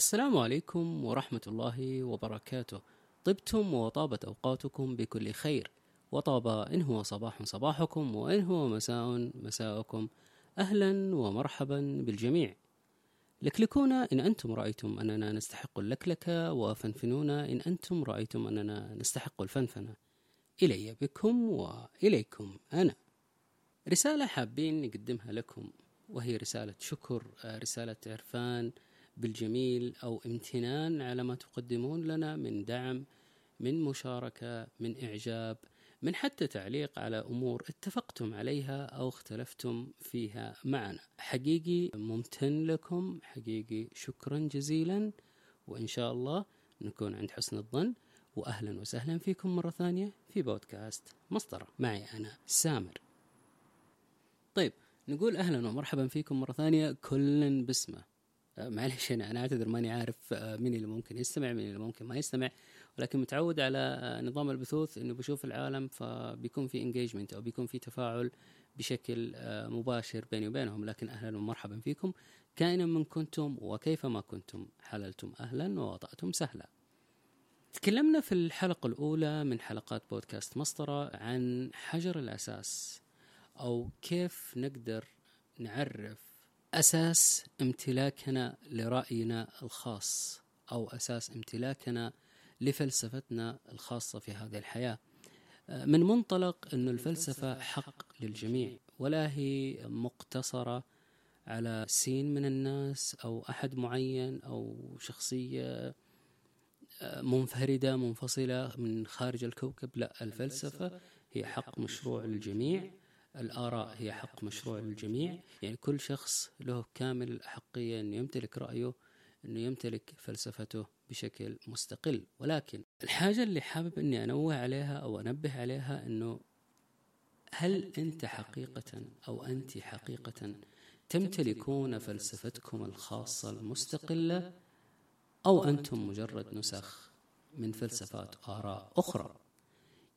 السلام عليكم ورحمة الله وبركاته. طبتم وطابت أوقاتكم بكل خير. وطاب إن هو صباح صباحكم وإن هو مساء مساءكم. أهلا ومرحبا بالجميع. لكلكونا إن أنتم رأيتم أننا نستحق اللكلكة وفنفنونا إن أنتم رأيتم أننا نستحق الفنفنة. إلي بكم وإليكم أنا. رسالة حابين نقدمها لكم. وهي رسالة شكر رسالة عرفان. بالجميل أو امتنان على ما تقدمون لنا من دعم من مشاركة من إعجاب من حتى تعليق على أمور اتفقتم عليها أو اختلفتم فيها معنا. حقيقي ممتن لكم حقيقي شكرا جزيلا وإن شاء الله نكون عند حسن الظن واهلا وسهلا فيكم مرة ثانية في بودكاست مسطرة. معي أنا سامر. طيب نقول أهلا ومرحبا فيكم مرة ثانية كل باسمه. معلش أنا أنا أعتذر ماني عارف آه، مين اللي ممكن يستمع مين اللي ممكن ما يستمع. ولكن متعود على آه، نظام البثوث إنه بشوف العالم فبيكون في انجيجمنت أو بيكون في تفاعل بشكل مباشر بيني وبينهم. لكن أهلا ومرحبا فيكم. كائنا من كنتم وكيفما كنتم؟ حللتم أهلا ووطأتم سهلا. تكلمنا في الحلقة الأولى من حلقات بودكاست مسطرة عن حجر الأساس أو كيف نقدر نعرف أساس امتلاكنا لرأينا الخاص أو أساس امتلاكنا لفلسفتنا الخاصة في هذه الحياة. من منطلق أن الفلسفة حق للجميع ولا هي مقتصرة على سين من الناس أو أحد معين أو شخصية منفردة منفصلة من خارج الكوكب. لا الفلسفة هي حق مشروع للجميع. الآراء هي حق مشروع للجميع يعني كل شخص له كامل الأحقية أنه يمتلك رأيه أنه يمتلك فلسفته بشكل مستقل. ولكن الحاجة اللي حابب أني أنوه عليها أو أنبه عليها أنه هل أنت حقيقة أو أنت حقيقة تمتلكون فلسفتكم الخاصة المستقلة أو أنتم مجرد نسخ من فلسفات آراء أخرى؟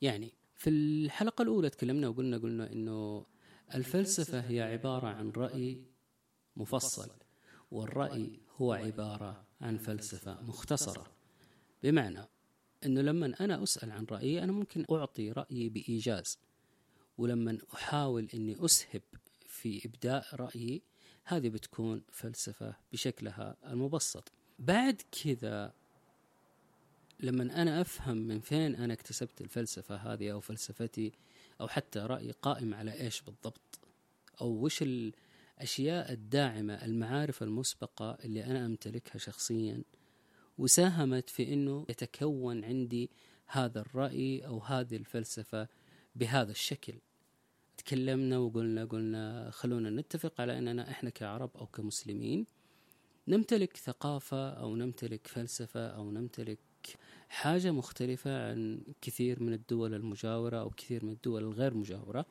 يعني في الحلقة الأولى تكلمنا وقلنا قلنا إنه الفلسفة هي عبارة عن رأي مفصل والرأي هو عبارة عن فلسفة مختصرة. بمعنى أنه لما أنا أسأل عن رأيي أنا ممكن أعطي رأيي بإيجاز ولما أحاول أني أسهب في إبداء رأيي هذه بتكون فلسفة بشكلها المبسط. بعد كذا لما أنا أفهم من فين أنا اكتسبت الفلسفة هذه أو فلسفتي أو حتى رأيي قائم على إيش بالضبط؟ أو وش الأشياء الداعمة المعارف المسبقة اللي أنا أمتلكها شخصيا وساهمت في إنه يتكون عندي هذا الرأي أو هذه الفلسفة بهذا الشكل. تكلمنا وقلنا قلنا خلونا نتفق على إننا إحنا كعرب أو كمسلمين نمتلك ثقافة أو نمتلك فلسفة أو نمتلك حاجة مختلفة عن كثير من الدول المجاورة أو كثير من الدول الغير مجاورة.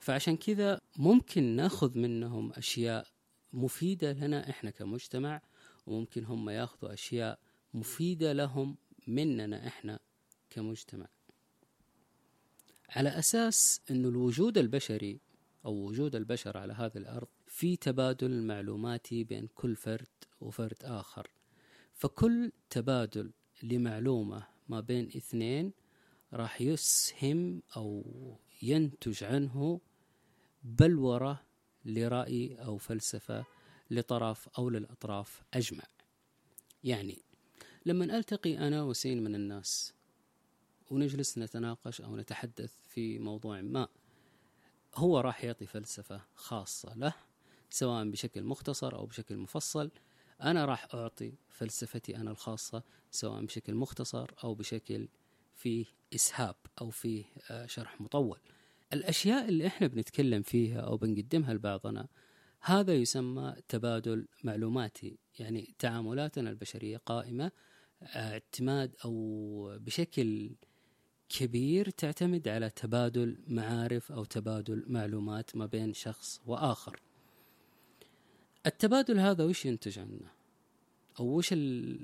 فعشان كذا ممكن ناخذ منهم أشياء مفيدة لنا إحنا كمجتمع وممكن هم ياخذوا أشياء مفيدة لهم مننا إحنا كمجتمع. على أساس أن الوجود البشري أو وجود البشر على هذه الأرض في تبادل معلوماتي بين كل فرد وفرد آخر. فكل تبادل لمعلومة ما بين اثنين راح يسهم أو ينتج عنه بلورة لرأي أو فلسفة لطرف أو للأطراف أجمع. يعني لما ألتقي أنا وسين من الناس ونجلس نتناقش أو نتحدث في موضوع ما هو راح يعطي فلسفة خاصة له سواء بشكل مختصر أو بشكل مفصل أنا راح أعطي فلسفتي أنا الخاصة سواء بشكل مختصر أو بشكل فيه إسهاب أو فيه آه، شرح مطول. الأشياء اللي إحنا بنتكلم فيها أو بنقدمها لبعضنا هذا يسمى تبادل معلوماتي يعني تعاملاتنا البشرية قائمة آه، اعتماد أو بشكل كبير تعتمد على تبادل معارف أو تبادل معلومات ما بين شخص وآخر. التبادل هذا وش ينتج عنه؟ أو وش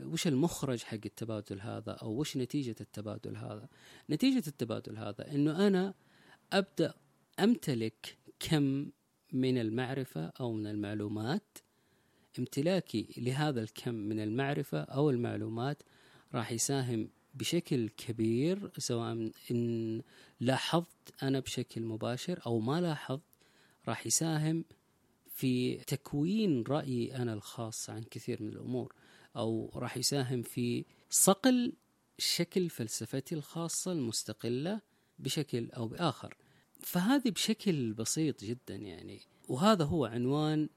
وش المخرج حق التبادل هذا؟ أو وش نتيجة التبادل هذا؟ نتيجة التبادل هذا إنه أنا أبدأ أمتلك كم من المعرفة أو من المعلومات امتلاكي لهذا الكم من المعرفة أو المعلومات راح يساهم بشكل كبير سواء إن لاحظت أنا بشكل مباشر أو ما لاحظت راح يساهم في تكوين رأيي أنا الخاص عن كثير من الأمور أو راح يساهم في صقل شكل فلسفتي الخاصة المستقلة بشكل أو بآخر. فهذه بشكل بسيط جدا يعني وهذا هو عنوان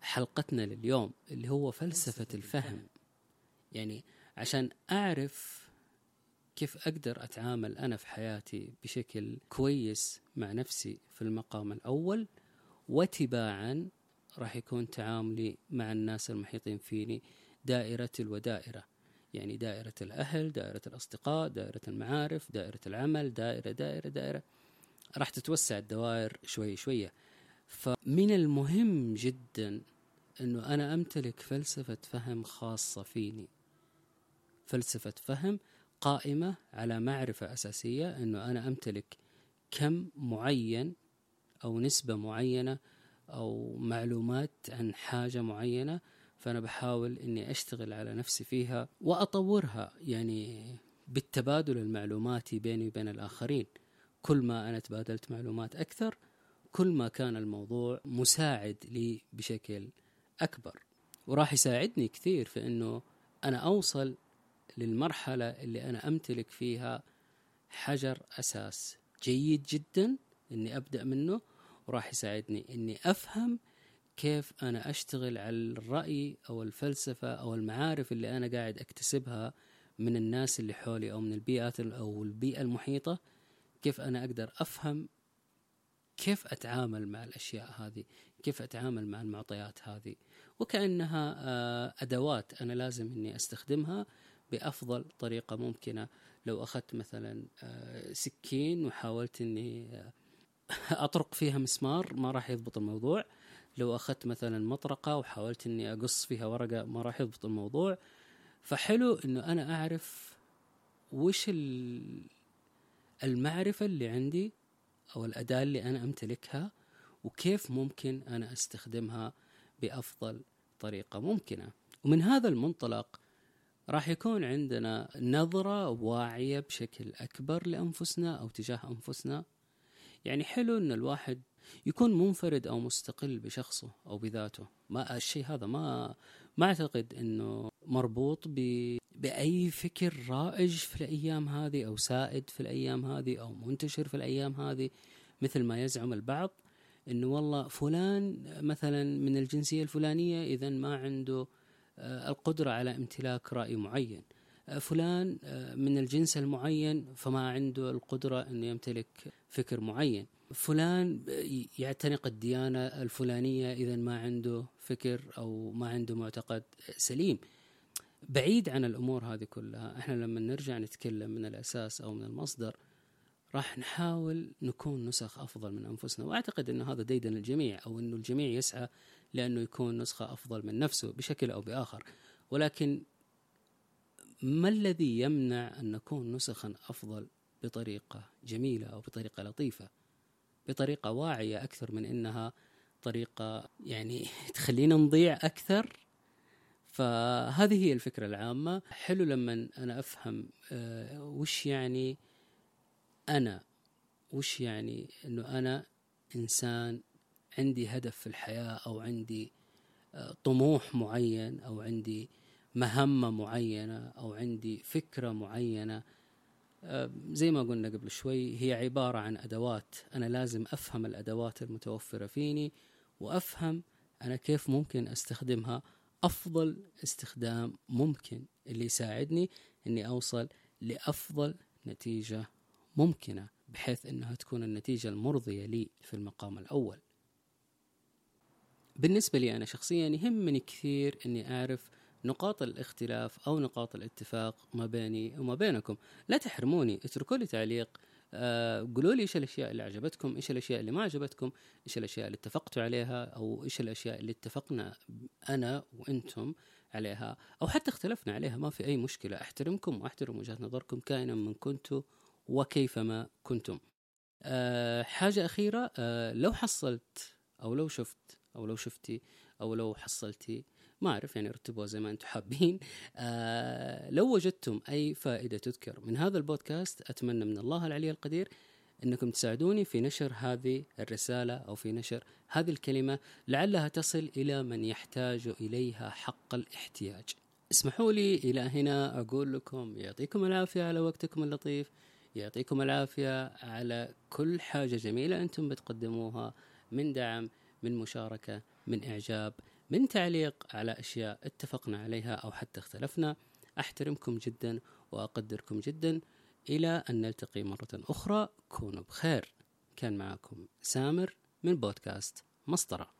حلقتنا لليوم اللي هو فلسفة الفهم. يعني عشان أعرف كيف أقدر أتعامل أنا في حياتي بشكل كويس مع نفسي في المقام الأول وتباعا راح يكون تعاملي مع الناس المحيطين فيني دائرة الودائرة. يعني دائرة الأهل دائرة الأصدقاء دائرة المعارف دائرة العمل دائرة دائرة دائرة. راح تتوسع الدوائر شوي شوية. فمن المهم جدا أنه أنا أمتلك فلسفة فهم خاصة فيني. فلسفة فهم قائمة على معرفة أساسية أنه أنا أمتلك كم معين أو نسبة معينة أو معلومات عن حاجة معينة فأنا بحاول إني أشتغل على نفسي فيها وأطورها يعني بالتبادل المعلوماتي بيني وبين الآخرين. كل ما أنا تبادلت معلومات أكثر كل ما كان الموضوع مساعد لي بشكل أكبر. وراح يساعدني كثير في أنه أنا أوصل للمرحلة اللي أنا أمتلك فيها حجر أساس جيد جدا أني أبدأ منه وراح يساعدني أني أفهم كيف أنا أشتغل على الرأي أو الفلسفة أو المعارف اللي أنا قاعد أكتسبها من الناس اللي حولي أو من البيئات أو البيئة المحيطة كيف أنا أقدر أفهم كيف أتعامل مع الأشياء هذه كيف أتعامل مع المعطيات هذه. وكأنها آه، أدوات أنا لازم أني أستخدمها بأفضل طريقة ممكنة. لو أخذت مثلا آه، سكين وحاولت أني أطرق فيها مسمار ما راح يضبط الموضوع. لو أخذت مثلا مطرقة وحاولت أني أقص فيها ورقة ما راح يضبط الموضوع. فحلو أنه أنا أعرف وش المعرفة اللي عندي أو الأداة اللي أنا أمتلكها وكيف ممكن أنا أستخدمها بأفضل طريقة ممكنة. ومن هذا المنطلق راح يكون عندنا نظرة واعية بشكل أكبر لأنفسنا أو تجاه أنفسنا. يعني حلو أن الواحد يكون منفرد أو مستقل بشخصه أو بذاته. ما الشيء هذا ما ما أعتقد أنه مربوط ب بأي فكر رائج في الأيام هذه أو سائد في الأيام هذه أو منتشر في الأيام هذه مثل ما يزعم البعض أنه والله فلان مثلا من الجنسية الفلانية إذا ما عنده آه، القدرة على امتلاك رأي معين. فلان آه، من الجنس المعين فما عنده القدرة أنه يمتلك فكر معين. فلان يعتنق الديانة الفلانية إذا ما عنده فكر أو ما عنده معتقد سليم. بعيد عن الأمور هذه كلها إحنا لما نرجع نتكلم من الأساس أو من المصدر راح نحاول نكون نسخ أفضل من أنفسنا. وأعتقد أنه هذا ديدن الجميع أو أنه الجميع يسعى لأنه يكون نسخة أفضل من نفسه بشكل أو بآخر. ولكن ما الذي يمنع أن نكون نسخا أفضل بطريقة جميلة أو بطريقة لطيفة؟ بطريقة واعية أكثر من أنها طريقة يعني تخلينا نضيع أكثر؟ فهذه هي الفكرة العامة. حلو لما أنا أفهم أه وش يعني أنا؟ وش يعني أنه أنا إنسان عندي هدف في الحياة أو عندي أه طموح معين أو عندي مهمة معينة أو عندي فكرة معينة. زي ما قلنا قبل شوي هي عبارة عن أدوات. أنا لازم أفهم الأدوات المتوفرة فيني وأفهم أنا كيف ممكن أستخدمها. أفضل استخدام ممكن اللي يساعدني إني أوصل لأفضل نتيجة ممكنة بحيث إنها تكون النتيجة المرضية لي في المقام الأول. بالنسبة لي أنا شخصيا يهمني كثير إني أعرف نقاط الاختلاف أو نقاط الاتفاق ما بيني وما بينكم، لا تحرموني اتركوا لي تعليق آه قولوا لي إيش الأشياء اللي عجبتكم إيش الأشياء اللي ما عجبتكم إيش الأشياء اللي اتفقتوا عليها أو إيش الأشياء اللي اتفقنا أنا وأنتم عليها أو حتى اختلفنا عليها. ما في أي مشكلة. أحترمكم وأحترم وجهة نظركم كائنا من كنتم وكيفما كنتم. آه حاجة أخيرة آه لو حصلت أو لو شفت أو لو شفتي أو لو حصلتي ما أعرف يعني رتبوها زي ما أنتم حابين آه لو وجدتم أي فائدة تذكر من هذا البودكاست أتمنى من الله العلي القدير أنكم تساعدوني في نشر هذه الرسالة أو في نشر هذه الكلمة لعلها تصل إلى من يحتاج إليها حق الاحتياج. اسمحوا لي إلى هنا أقول لكم يعطيكم العافية على وقتكم اللطيف، يعطيكم العافية على كل حاجة جميلة أنتم بتقدموها من دعم، من مشاركة، من إعجاب، من تعليق على أشياء اتفقنا عليها أو حتى اختلفنا. أحترمكم جدا وأقدركم جدا. إلى أن نلتقي مرة أخرى كونوا بخير كان معكم سامر من بودكاست مسطرة